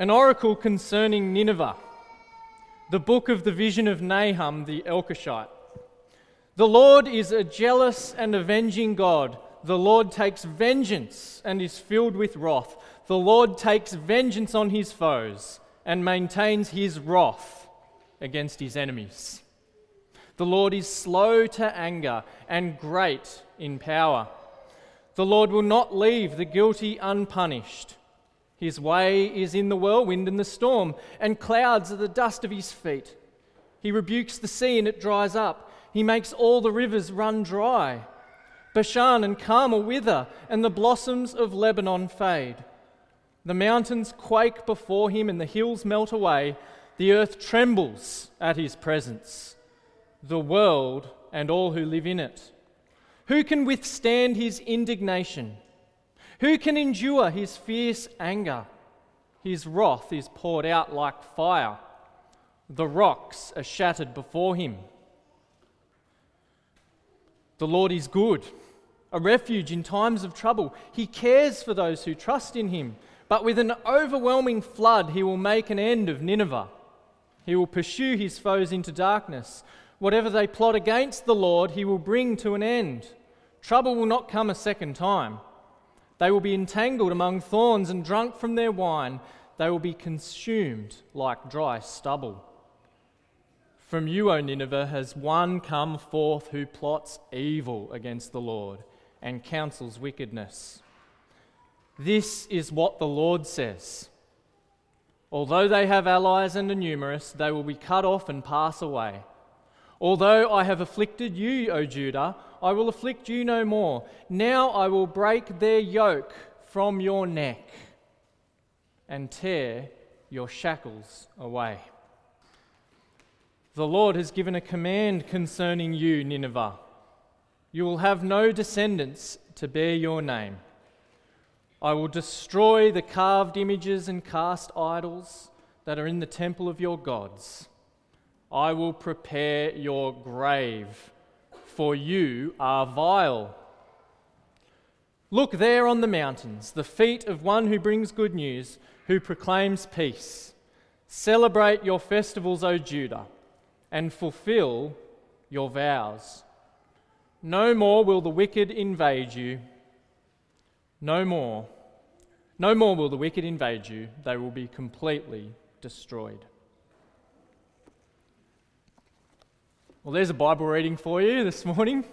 An oracle concerning Nineveh. The book of the vision of Nahum the Elkoshite. The Lord is a jealous and avenging God. The Lord takes vengeance and is filled with wrath. The Lord takes vengeance on his foes and maintains his wrath against his enemies. The Lord is slow to anger and great in power. The Lord will not leave the guilty unpunished. His way is in the whirlwind and the storm, and clouds are the dust of his feet. He rebukes the sea and it dries up. He makes all the rivers run dry. Bashan and Carmel wither, and the blossoms of Lebanon fade. The mountains quake before him, and the hills melt away. The earth trembles at his presence, the world and all who live in it. Who can withstand his indignation? Who can endure his fierce anger? His wrath is poured out like fire. The rocks are shattered before him. The Lord is good, a refuge in times of trouble. He cares for those who trust in him. But with an overwhelming flood, he will make an end of Nineveh. He will pursue his foes into darkness. Whatever they plot against the Lord, he will bring to an end. Trouble will not come a second time. They will be entangled among thorns and drunk from their wine. They will be consumed like dry stubble. From you, O Nineveh, has one come forth who plots evil against the Lord and counsels wickedness. This is what the Lord says. Although they have allies and are numerous, they will be cut off and pass away. Although I have afflicted you, O Judah, I will afflict you no more. Now I will break their yoke from your neck and tear your shackles away. The Lord has given a command concerning you, Nineveh. You will have no descendants to bear your name. I will destroy the carved images and cast idols that are in the temple of your gods. I will prepare your grave for you are vile. Look there on the mountains, the feet of one who brings good news, who proclaims peace. Celebrate your festivals, O Judah, and fulfill your vows. No more will the wicked invade you. No more. No more will the wicked invade you. They will be completely destroyed. Well, there's a Bible reading for you this morning.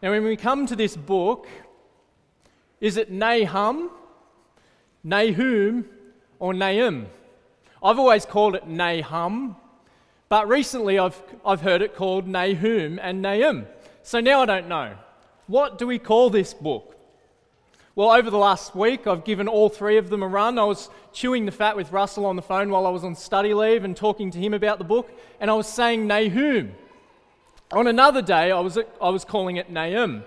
Now, when we come to this book, is it Nahum, Nahum, or Nahum? I've always called it Nahum, but recently I've, I've heard it called Nahum and Nahum. So now I don't know. What do we call this book? Well, over the last week, I've given all three of them a run. I was chewing the fat with Russell on the phone while I was on study leave and talking to him about the book, and I was saying Nahum. On another day, I was, I was calling it Nahum.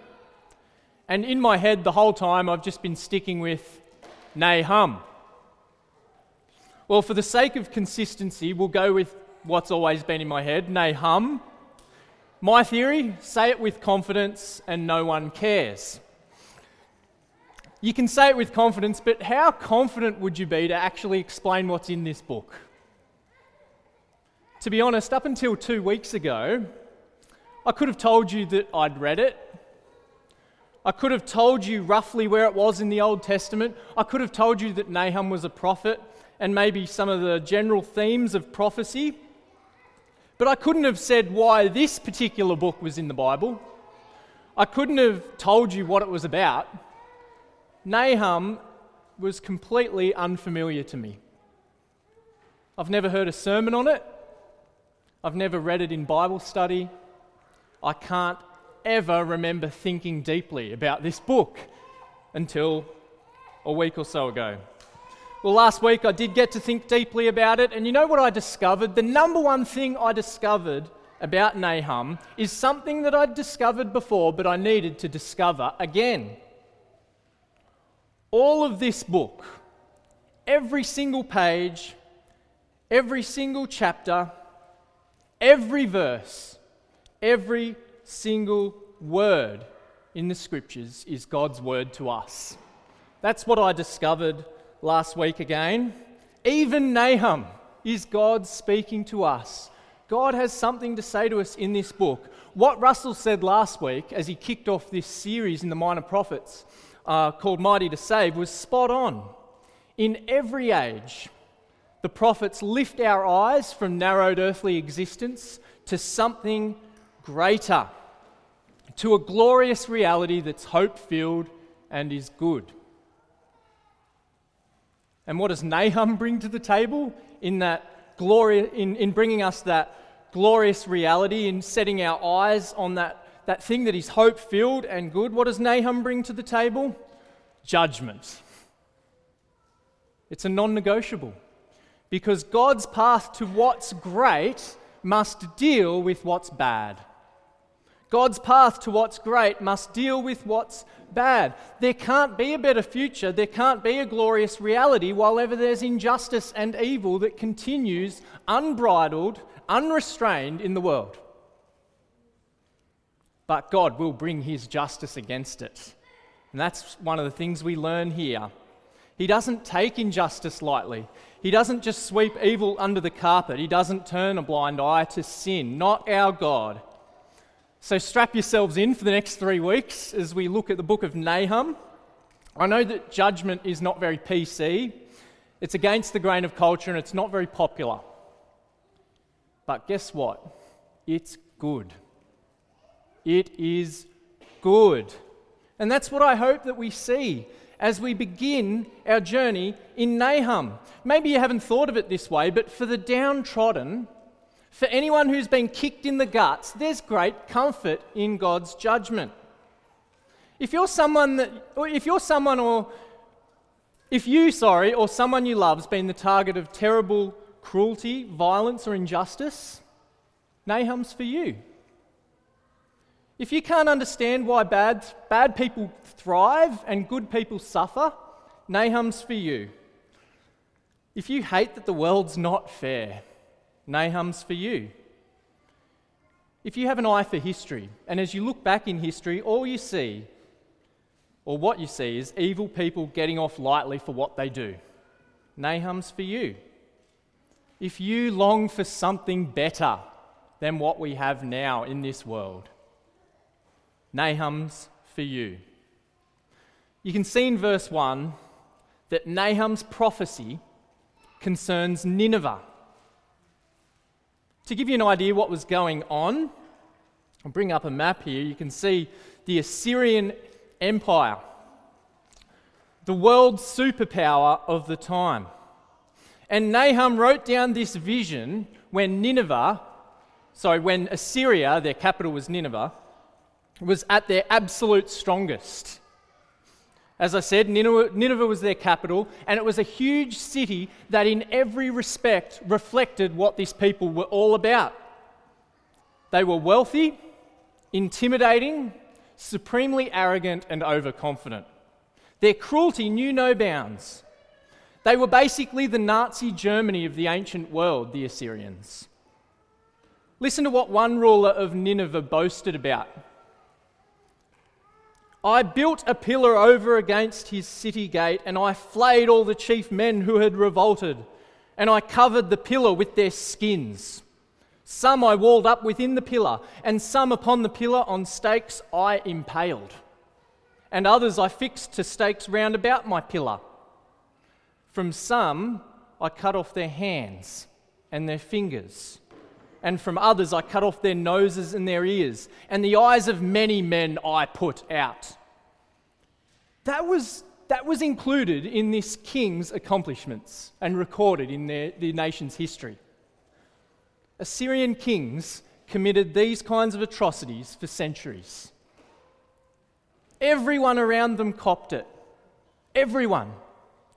And in my head, the whole time, I've just been sticking with Nahum. Well, for the sake of consistency, we'll go with what's always been in my head Nahum. My theory say it with confidence, and no one cares. You can say it with confidence, but how confident would you be to actually explain what's in this book? To be honest, up until two weeks ago, I could have told you that I'd read it. I could have told you roughly where it was in the Old Testament. I could have told you that Nahum was a prophet and maybe some of the general themes of prophecy. But I couldn't have said why this particular book was in the Bible. I couldn't have told you what it was about. Nahum was completely unfamiliar to me. I've never heard a sermon on it. I've never read it in Bible study. I can't ever remember thinking deeply about this book until a week or so ago. Well, last week I did get to think deeply about it, and you know what I discovered? The number one thing I discovered about Nahum is something that I'd discovered before, but I needed to discover again all of this book, every single page, every single chapter, every verse, every single word in the scriptures is God's word to us. That's what I discovered last week again. Even Nahum is God speaking to us. God has something to say to us in this book. What Russell said last week as he kicked off this series in the Minor Prophets uh, called Mighty to Save was spot on. In every age, the prophets lift our eyes from narrowed earthly existence to something greater, to a glorious reality that's hope filled and is good. And what does Nahum bring to the table in that glory, in, in bringing us that glorious reality, in setting our eyes on that, that thing that is hope filled and good? What does Nahum bring to the table? Judgment. It's a non negotiable because God's path to what's great must deal with what's bad. God's path to what's great must deal with what's bad. There can't be a better future, there can't be a glorious reality while ever there's injustice and evil that continues unbridled, unrestrained in the world. But God will bring his justice against it. And that's one of the things we learn here. He doesn't take injustice lightly. He doesn't just sweep evil under the carpet. He doesn't turn a blind eye to sin. Not our God. So strap yourselves in for the next three weeks as we look at the book of Nahum. I know that judgment is not very PC, it's against the grain of culture, and it's not very popular. But guess what? It's good. It is good. And that's what I hope that we see as we begin our journey in Nahum. Maybe you haven't thought of it this way, but for the downtrodden, for anyone who's been kicked in the guts, there's great comfort in God's judgment. If you're someone that, or if you're someone or if you, sorry, or someone you love has been the target of terrible cruelty, violence, or injustice, Nahum's for you. If you can't understand why bad, bad people thrive and good people suffer, Nahum's for you. If you hate that the world's not fair, Nahum's for you. If you have an eye for history, and as you look back in history, all you see, or what you see, is evil people getting off lightly for what they do, Nahum's for you. If you long for something better than what we have now in this world, Nahum's for you. You can see in verse 1 that Nahum's prophecy concerns Nineveh. To give you an idea what was going on, I'll bring up a map here. You can see the Assyrian Empire, the world superpower of the time. And Nahum wrote down this vision when Nineveh, sorry, when Assyria, their capital was Nineveh, was at their absolute strongest. As I said, Nineveh, was their capital, and it was a huge city that, in every respect, reflected what these people were all about. They were wealthy, intimidating, supremely arrogant, and overconfident. Their cruelty knew no bounds. They were basically the Nazi Germany of the ancient world, the Assyrians. Listen to what one ruler of Nineveh boasted about. I built a pillar over against his city gate, and I flayed all the chief men who had revolted, and I covered the pillar with their skins. Some I walled up within the pillar, and some upon the pillar on stakes I impaled, and others I fixed to stakes round about my pillar. From some I cut off their hands and their fingers, and from others I cut off their noses and their ears, and the eyes of many men I put out. That was, that was included in this king's accomplishments and recorded in their, the nation's history. Assyrian kings committed these kinds of atrocities for centuries. Everyone around them copped it. Everyone.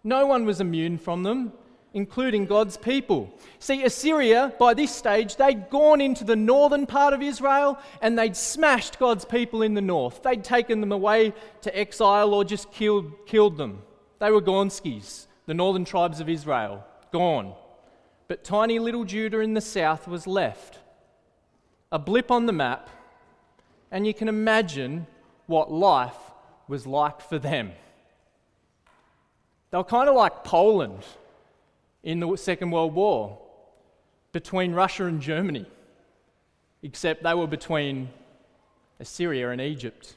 No one was immune from them including God's people. See, Assyria, by this stage, they'd gone into the northern part of Israel and they'd smashed God's people in the north. They'd taken them away to exile or just killed, killed them. They were Gonskis, the northern tribes of Israel, gone. But tiny little Judah in the south was left. A blip on the map, and you can imagine what life was like for them. They were kind of like Poland in the Second World War between Russia and Germany, except they were between Assyria and Egypt.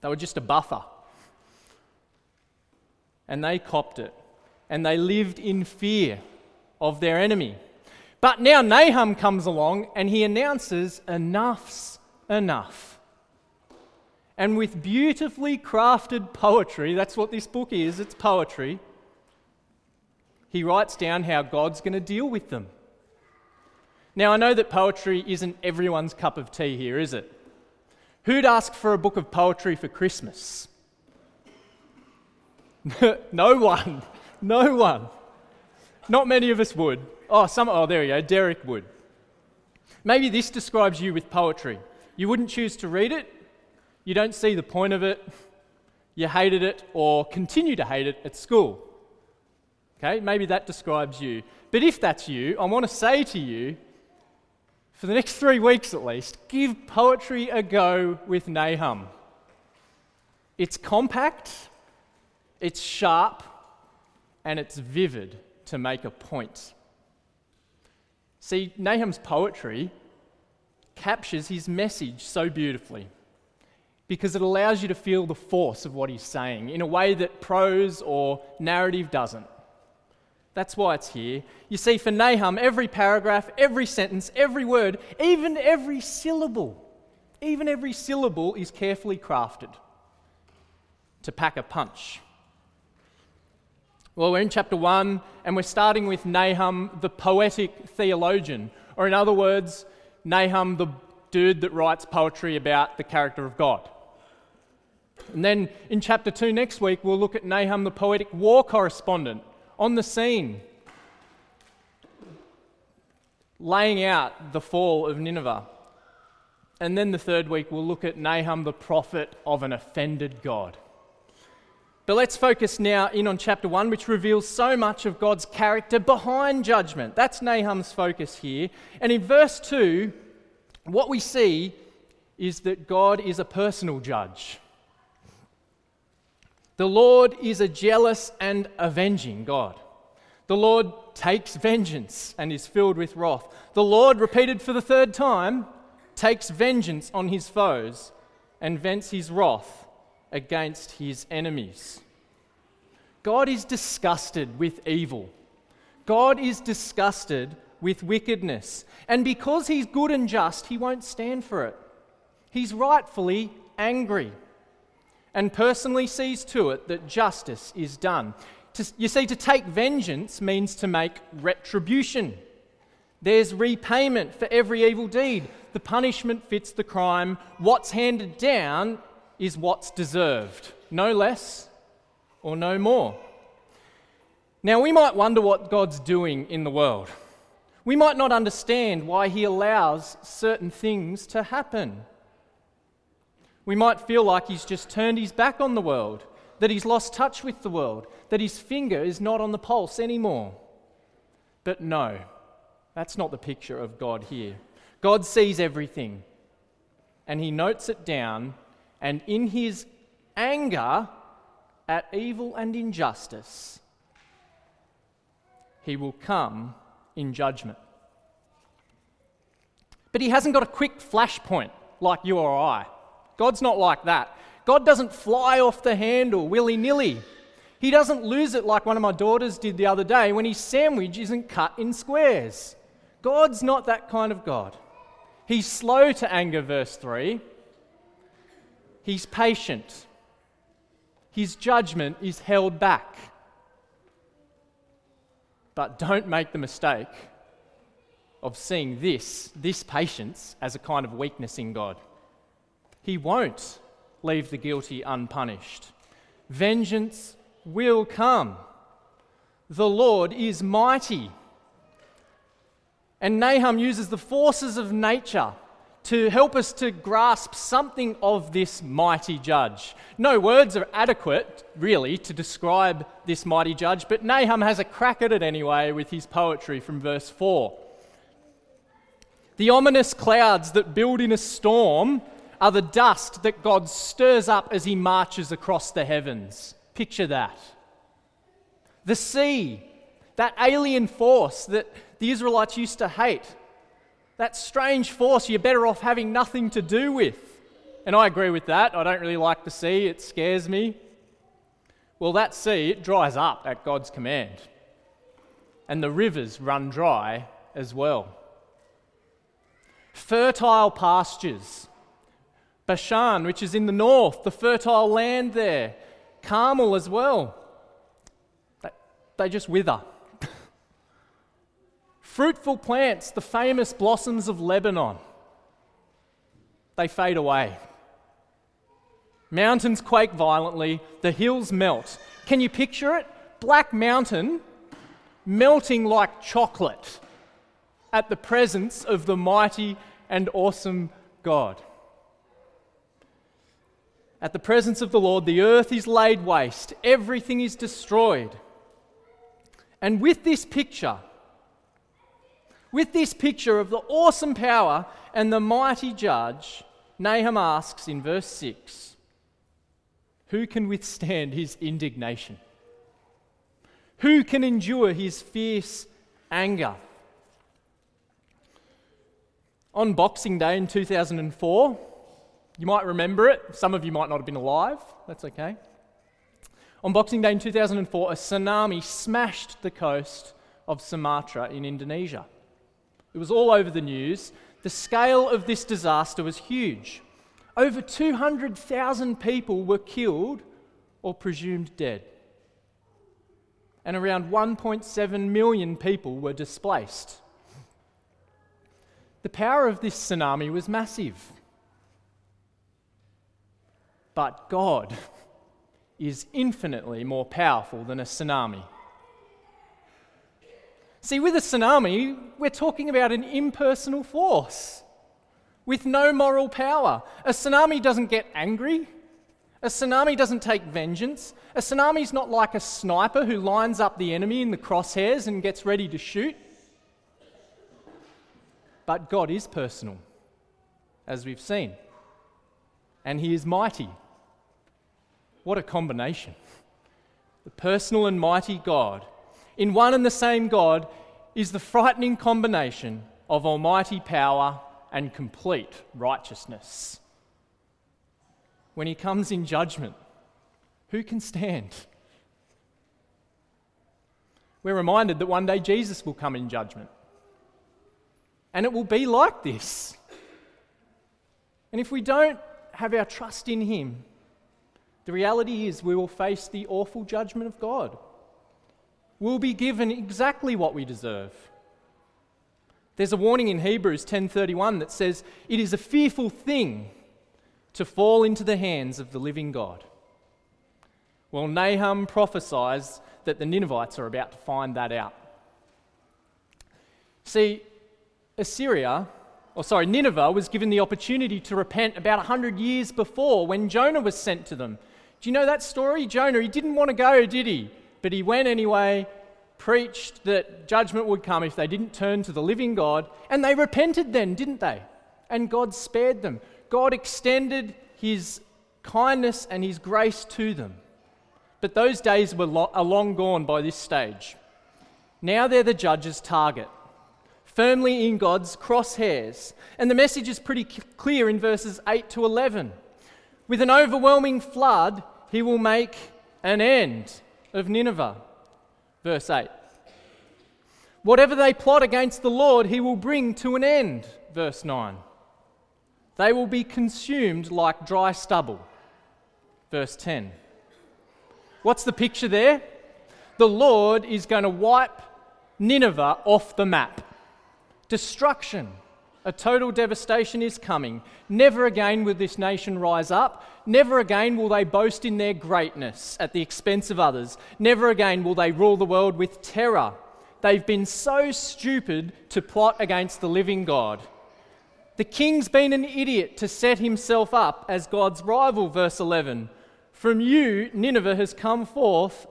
They were just a buffer. And they copped it. And they lived in fear of their enemy. But now Nahum comes along and he announces enough's enough. And with beautifully crafted poetry, that's what this book is, it's poetry, he writes down how God's going to deal with them. Now, I know that poetry isn't everyone's cup of tea here, is it? Who'd ask for a book of poetry for Christmas? no one. No one. Not many of us would. Oh, some, oh, there you go. Derek would. Maybe this describes you with poetry. You wouldn't choose to read it, you don't see the point of it, you hated it or continue to hate it at school. Okay, maybe that describes you. But if that's you, I want to say to you, for the next three weeks at least, give poetry a go with Nahum. It's compact, it's sharp, and it's vivid to make a point. See, Nahum's poetry captures his message so beautifully because it allows you to feel the force of what he's saying in a way that prose or narrative doesn't. That's why it's here. You see, for Nahum, every paragraph, every sentence, every word, even every syllable, even every syllable is carefully crafted to pack a punch. Well, we're in chapter 1, and we're starting with Nahum, the poetic theologian, or in other words, Nahum, the dude that writes poetry about the character of God. And then in chapter 2 next week, we'll look at Nahum, the poetic war correspondent, on the scene, laying out the fall of Nineveh. And then the third week, we'll look at Nahum, the prophet of an offended God. But let's focus now in on chapter 1, which reveals so much of God's character behind judgment. That's Nahum's focus here. And in verse 2, what we see is that God is a personal judge. The Lord is a jealous and avenging God. The Lord takes vengeance and is filled with wrath. The Lord, repeated for the third time, takes vengeance on his foes and vents his wrath against his enemies. God is disgusted with evil. God is disgusted with wickedness. And because he's good and just, he won't stand for it. He's rightfully angry and personally sees to it that justice is done. You see, to take vengeance means to make retribution. There's repayment for every evil deed. The punishment fits the crime. What's handed down is what's deserved, no less or no more. Now, we might wonder what God's doing in the world. We might not understand why He allows certain things to happen. We might feel like he's just turned his back on the world, that he's lost touch with the world, that his finger is not on the pulse anymore. But no, that's not the picture of God here. God sees everything and he notes it down, and in his anger at evil and injustice, he will come in judgment. But he hasn't got a quick flashpoint like you or I. God's not like that. God doesn't fly off the handle willy nilly. He doesn't lose it like one of my daughters did the other day when his sandwich isn't cut in squares. God's not that kind of God. He's slow to anger, verse 3. He's patient. His judgment is held back. But don't make the mistake of seeing this, this patience, as a kind of weakness in God. He won't leave the guilty unpunished. Vengeance will come. The Lord is mighty. And Nahum uses the forces of nature to help us to grasp something of this mighty judge. No words are adequate, really, to describe this mighty judge, but Nahum has a crack at it anyway with his poetry from verse 4. The ominous clouds that build in a storm are the dust that God stirs up as he marches across the heavens. Picture that. The sea, that alien force that the Israelites used to hate, that strange force you're better off having nothing to do with. And I agree with that. I don't really like the sea, it scares me. Well, that sea, it dries up at God's command. And the rivers run dry as well. Fertile pastures. Bashan, which is in the north, the fertile land there. Carmel as well. They, just wither. Fruitful plants, the famous blossoms of Lebanon, they fade away. Mountains quake violently, the hills melt. Can you picture it? Black Mountain melting like chocolate at the presence of the mighty and awesome God. At the presence of the Lord, the earth is laid waste, everything is destroyed. And with this picture, with this picture of the awesome power and the mighty judge, Nahum asks in verse 6 Who can withstand his indignation? Who can endure his fierce anger? On Boxing Day in 2004, you might remember it, some of you might not have been alive, that's okay. On Boxing Day in 2004, a tsunami smashed the coast of Sumatra in Indonesia. It was all over the news. The scale of this disaster was huge. Over 200,000 people were killed or presumed dead. And around 1.7 million people were displaced. The power of this tsunami was massive. But God is infinitely more powerful than a tsunami. See, with a tsunami, we're talking about an impersonal force with no moral power. A tsunami doesn't get angry. A tsunami doesn't take vengeance. A tsunami is not like a sniper who lines up the enemy in the crosshairs and gets ready to shoot. But God is personal, as we've seen, and He is mighty. What a combination! The personal and mighty God. In one and the same God is the frightening combination of almighty power and complete righteousness. When He comes in judgment, who can stand? We're reminded that one day Jesus will come in judgment. And it will be like this. And if we don't have our trust in Him, the reality is we will face the awful judgment of God. We'll be given exactly what we deserve. There's a warning in Hebrews 10:31 that says, "It is a fearful thing to fall into the hands of the living God." Well, Nahum prophesies that the Ninevites are about to find that out. See, Assyria, or sorry, Nineveh was given the opportunity to repent about 100 years before when Jonah was sent to them. Do you know that story? Jonah, he didn't want to go, did he? But he went anyway, preached that judgment would come if they didn't turn to the living God, and they repented then, didn't they? And God spared them. God extended his kindness and his grace to them. But those days were lo- are long gone by this stage. Now they're the judge's target firmly in God's crosshairs. And the message is pretty clear in verses 8 to 11. With an overwhelming flood, he will make an end of Nineveh. Verse 8. Whatever they plot against the Lord, he will bring to an end. Verse 9. They will be consumed like dry stubble. Verse 10. What's the picture there? The Lord is going to wipe Nineveh off the map. Destruction, a total devastation is coming. Never again will this nation rise up. Never again will they boast in their greatness at the expense of others. Never again will they rule the world with terror. They've been so stupid to plot against the living God. The king's been an idiot to set himself up as God's rival, verse 11. From you, Nineveh has come forth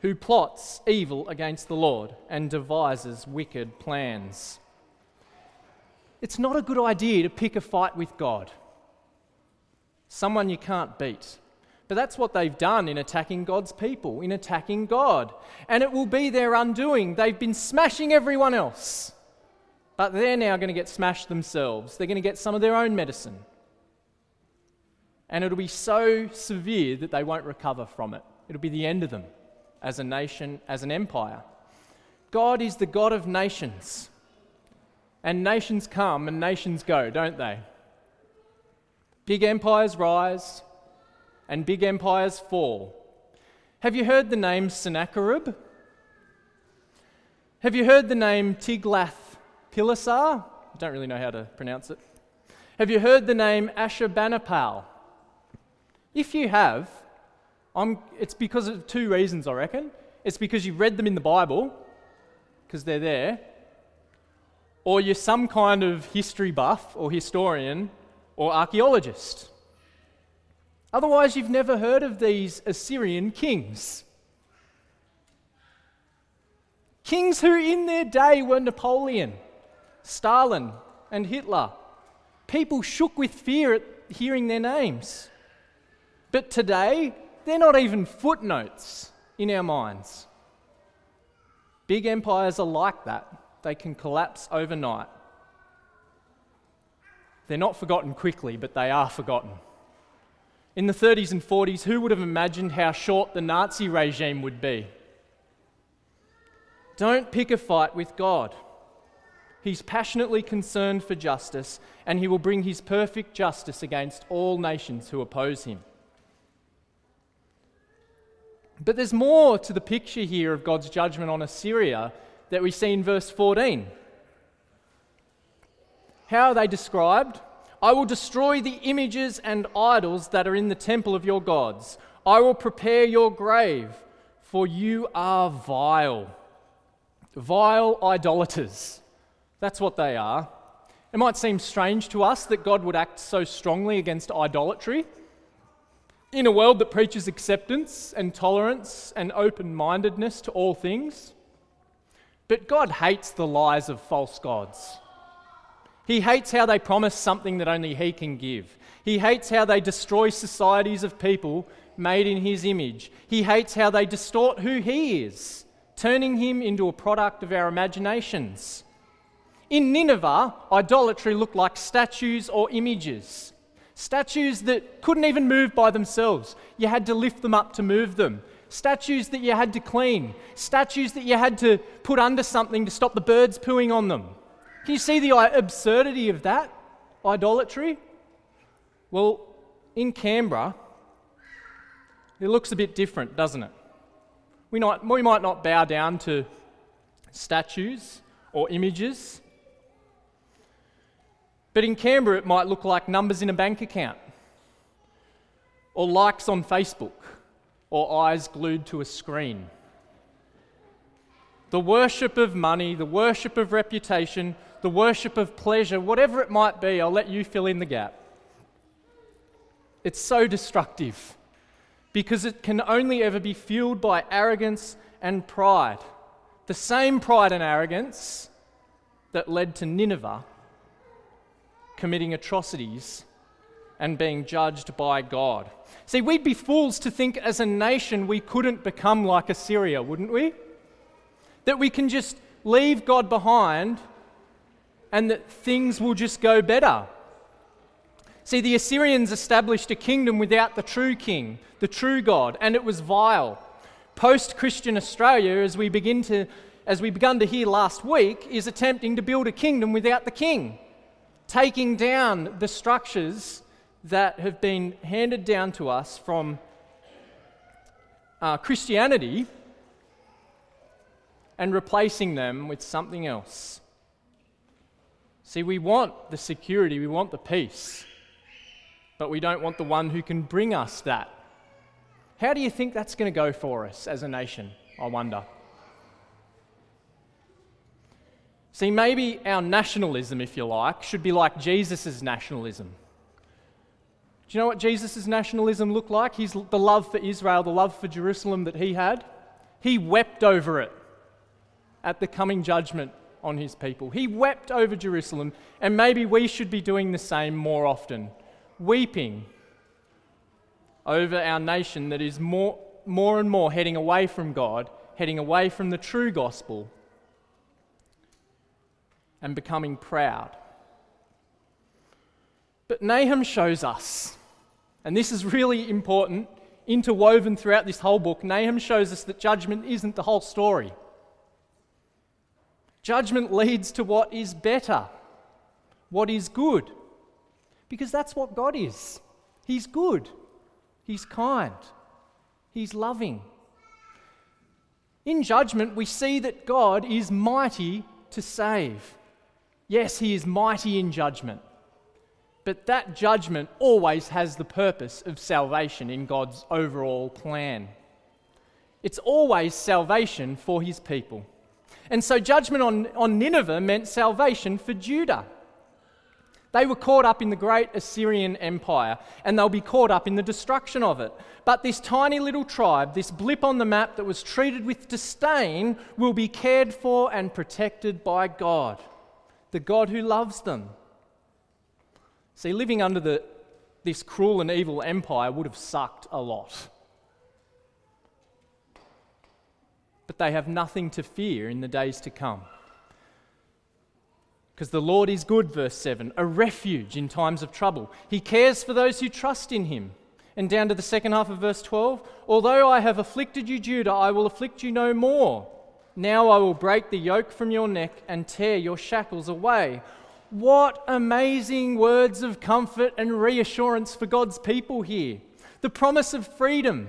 who plots evil against the Lord and devises wicked plans. It's not a good idea to pick a fight with God, someone you can't beat. But that's what they've done in attacking God's people, in attacking God. And it will be their undoing. They've been smashing everyone else. But they're now going to get smashed themselves. They're going to get some of their own medicine. And it'll be so severe that they won't recover from it. It'll be the end of them as a nation, as an empire. God is the God of nations. And nations come and nations go, don't they? Big empires rise and big empires fall. Have you heard the name Sennacherib? Have you heard the name Tiglath-Pileser? I don't really know how to pronounce it. Have you heard the name Ashurbanipal? If you have, I'm, it's because of two reasons, I reckon. It's because you've read them in the Bible, because they're there, or you're some kind of history buff or historian or archaeologist. Otherwise, you've never heard of these Assyrian kings. Kings who, in their day, were Napoleon, Stalin, and Hitler. People shook with fear at hearing their names. But today, they're not even footnotes in our minds. Big empires are like that, they can collapse overnight. They're not forgotten quickly, but they are forgotten. In the 30s and 40s, who would have imagined how short the Nazi regime would be? Don't pick a fight with God. He's passionately concerned for justice, and he will bring his perfect justice against all nations who oppose him. But there's more to the picture here of God's judgment on Assyria that we see in verse 14. How are they described? I will destroy the images and idols that are in the temple of your gods. I will prepare your grave, for you are vile. Vile idolaters. That's what they are. It might seem strange to us that God would act so strongly against idolatry. In a world that preaches acceptance and tolerance and open mindedness to all things, but God hates the lies of false gods. He hates how they promise something that only He can give. He hates how they destroy societies of people made in His image. He hates how they distort who He is, turning Him into a product of our imaginations. In Nineveh, idolatry looked like statues or images. Statues that couldn't even move by themselves. You had to lift them up to move them. Statues that you had to clean. Statues that you had to put under something to stop the birds pooing on them. Can you see the uh, absurdity of that? Idolatry? Well, in Canberra, it looks a bit different, doesn't it? We might, we might not bow down to statues or images, but in Canberra, it might look like numbers in a bank account, or likes on Facebook, or eyes glued to a screen. The worship of money, the worship of reputation, the worship of pleasure, whatever it might be, I'll let you fill in the gap. It's so destructive because it can only ever be fueled by arrogance and pride. The same pride and arrogance that led to Nineveh committing atrocities and being judged by God. See, we'd be fools to think as a nation we couldn't become like Assyria, wouldn't we? That we can just leave God behind and that things will just go better. See, the Assyrians established a kingdom without the true king, the true God, and it was vile. Post Christian Australia, as we, begin to, as we begun to hear last week, is attempting to build a kingdom without the king taking down the structures that have been handed down to us from uh, Christianity and replacing them with something else. See, we want the security, we want the peace, but we don't want the one who can bring us that. How do you think that's going to go for us as a nation? I wonder. See, maybe our nationalism, if you like, should be like Jesus' nationalism. Do you know what Jesus' nationalism looked like? His, the love for Israel, the love for Jerusalem that he had. He wept over it at the coming judgment on his people. He wept over Jerusalem, and maybe we should be doing the same more often. Weeping over our nation that is more, more and more heading away from God, heading away from the true gospel, and becoming proud. But Nahum shows us, and this is really important, interwoven throughout this whole book, Nahum shows us that judgment isn't the whole story. Judgment leads to what is better, what is good, because that's what God is. He's good, He's kind, He's loving. In judgment, we see that God is mighty to save. Yes, He is mighty in judgment. But that judgment always has the purpose of salvation in God's overall plan. It's always salvation for his people. And so, judgment on, on Nineveh meant salvation for Judah. They were caught up in the great Assyrian Empire, and they'll be caught up in the destruction of it. But this tiny little tribe, this blip on the map that was treated with disdain, will be cared for and protected by God, the God who loves them. See, living under the, this cruel and evil empire would have sucked a lot. But they have nothing to fear in the days to come. Because the Lord is good, verse 7, a refuge in times of trouble. He cares for those who trust in him. And down to the second half of verse 12, although I have afflicted you, Judah, I will afflict you no more. Now I will break the yoke from your neck and tear your shackles away. What amazing words of comfort and reassurance for God's people here. The promise of freedom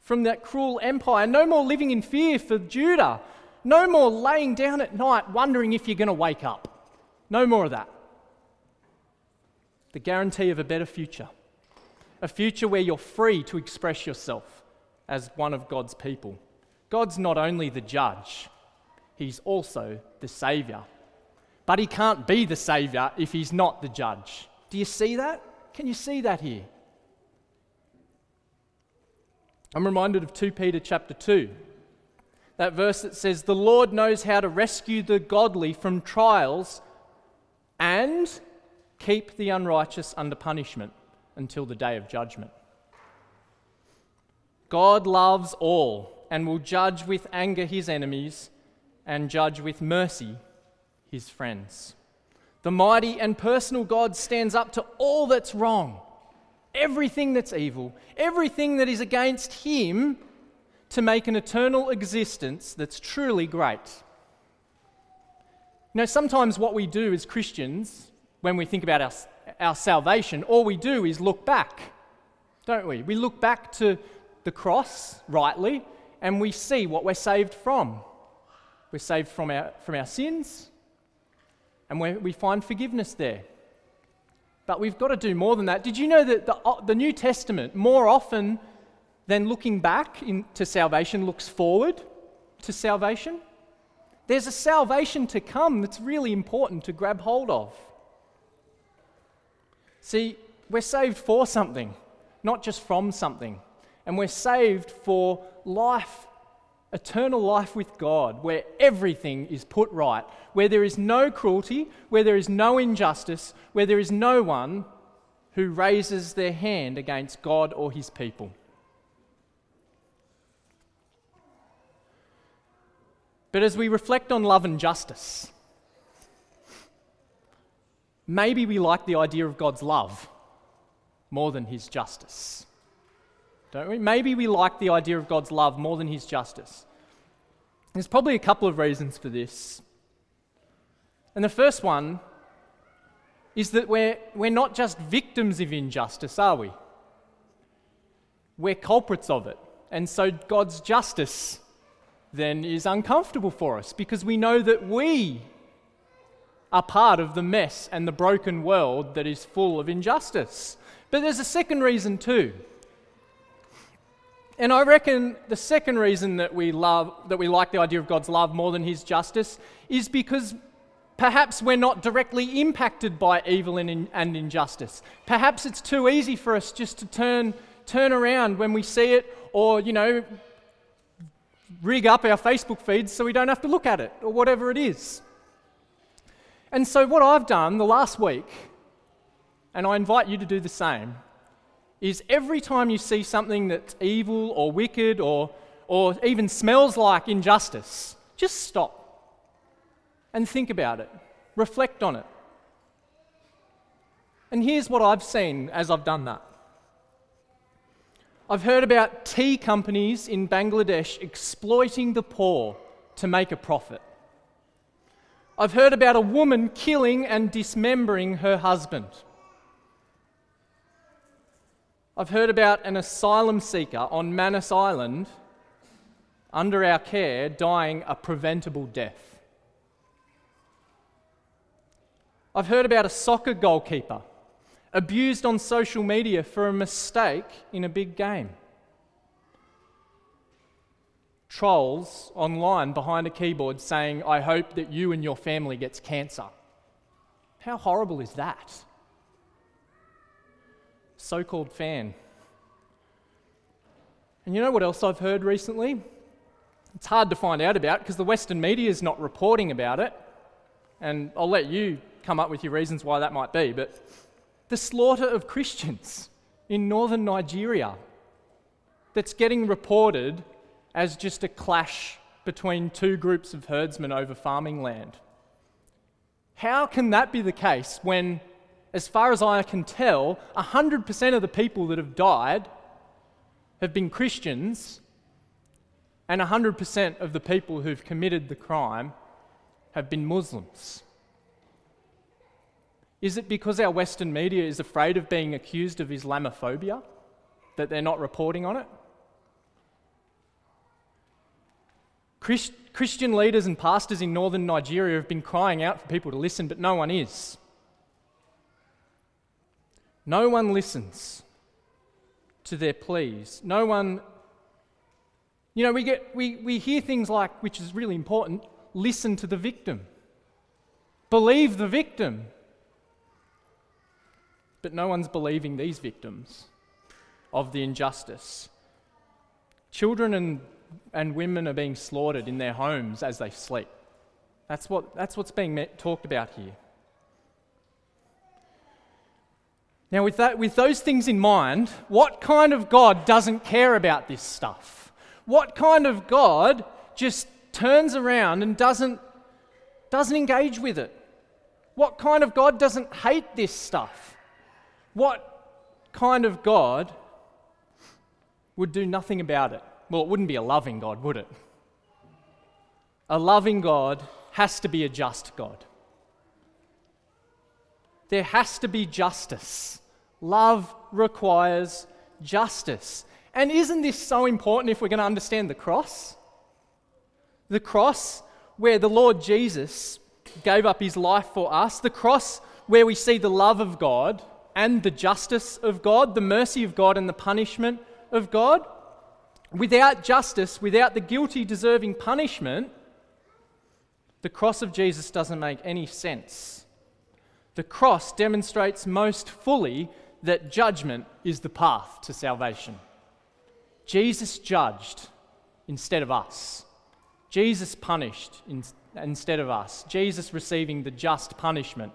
from that cruel empire. No more living in fear for Judah. No more laying down at night wondering if you're going to wake up. No more of that. The guarantee of a better future. A future where you're free to express yourself as one of God's people. God's not only the judge, He's also the Saviour. But he can't be the Saviour if he's not the judge. Do you see that? Can you see that here? I'm reminded of 2 Peter chapter 2. That verse that says, The Lord knows how to rescue the godly from trials and keep the unrighteous under punishment until the day of judgment. God loves all and will judge with anger his enemies and judge with mercy his friends. The mighty and personal God stands up to all that's wrong, everything that's evil, everything that is against him to make an eternal existence that's truly great. You know, sometimes what we do as Christians, when we think about our, our salvation, all we do is look back, don't we? We look back to the cross, rightly, and we see what we're saved from. We're saved from our, from our sins, and we find forgiveness there. But we've got to do more than that. Did you know that the, uh, the New Testament, more often than looking back in, to salvation, looks forward to salvation? There's a salvation to come that's really important to grab hold of. See, we're saved for something, not just from something. And we're saved for life eternal life with God, where everything is put right, where there is no cruelty, where there is no injustice, where there is no one who raises their hand against God or his people. But as we reflect on love and justice, maybe we like the idea of God's love more than his justice don't we? Maybe we like the idea of God's love more than his justice. There's probably a couple of reasons for this. And the first one is that we're, we're not just victims of injustice, are we? We're culprits of it. And so God's justice then is uncomfortable for us because we know that we are part of the mess and the broken world that is full of injustice. But there's a second reason too. And I reckon the second reason that we love that we like the idea of God's love more than his justice is because perhaps we're not directly impacted by evil and, and injustice. Perhaps it's too easy for us just to turn turn around when we see it or, you know, rig up our Facebook feeds so we don't have to look at it or whatever it is. And so what I've done the last week and I invite you to do the same is every time you see something that's evil or wicked or, or even smells like injustice, just stop and think about it, reflect on it. And here's what I've seen as I've done that. I've heard about tea companies in Bangladesh exploiting the poor to make a profit. I've heard about a woman killing and dismembering her husband. I've heard about an asylum seeker on Manus Island under our care dying a preventable death. I've heard about a soccer goalkeeper abused on social media for a mistake in a big game. Trolls online behind a keyboard saying, I hope that you and your family gets cancer. How horrible is that? So called fan. And you know what else I've heard recently? It's hard to find out about because the Western media is not reporting about it. And I'll let you come up with your reasons why that might be. But the slaughter of Christians in northern Nigeria that's getting reported as just a clash between two groups of herdsmen over farming land. How can that be the case when, as far as I can tell, 100% of the people that have died have been Christians and 100% of the people who've committed the crime have been Muslims? Is it because our Western media is afraid of being accused of Islamophobia that they're not reporting on it? Christ- Christian leaders and pastors in northern Nigeria have been crying out for people to listen, but no one is. No one listens to their pleas. No one, you know, we, get, we, we hear things like, which is really important listen to the victim, believe the victim. But no one's believing these victims of the injustice. Children and, and women are being slaughtered in their homes as they sleep. That's, what, that's what's being met, talked about here. Now, with, that, with those things in mind, what kind of God doesn't care about this stuff? What kind of God just turns around and doesn't, doesn't engage with it? What kind of God doesn't hate this stuff? What kind of God would do nothing about it? Well, it wouldn't be a loving God, would it? A loving God has to be a just God. There has to be justice. Love requires justice. And isn't this so important if we're going to understand the cross? The cross, where the Lord Jesus gave up his life for us, the cross where we see the love of God and the justice of God, the mercy of God and the punishment of God. Without justice, without the guilty deserving punishment, the cross of Jesus doesn't make any sense. The cross demonstrates most fully that judgment is the path to salvation. Jesus judged instead of us. Jesus punished in, instead of us. Jesus receiving the just punishment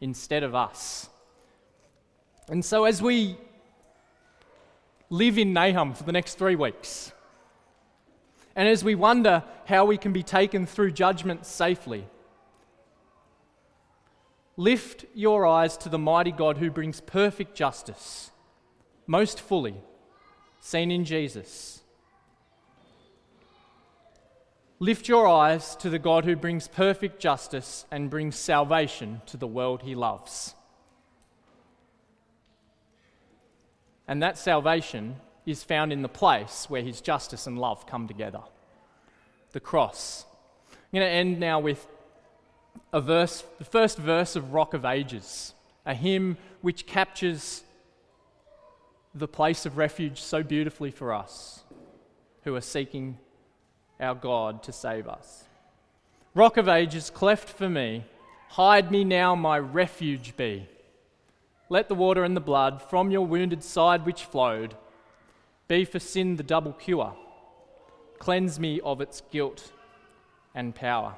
instead of us. And so, as we live in Nahum for the next three weeks, and as we wonder how we can be taken through judgment safely, lift your eyes to the mighty God who brings perfect justice, most fully, seen in Jesus. Lift your eyes to the God who brings perfect justice and brings salvation to the world he loves. And that salvation is found in the place where his justice and love come together the cross. I'm going to end now with a verse, the first verse of Rock of Ages, a hymn which captures the place of refuge so beautifully for us who are seeking our God to save us. Rock of Ages, cleft for me, hide me now, my refuge be. Let the water and the blood from your wounded side which flowed be for sin the double cure. Cleanse me of its guilt and power.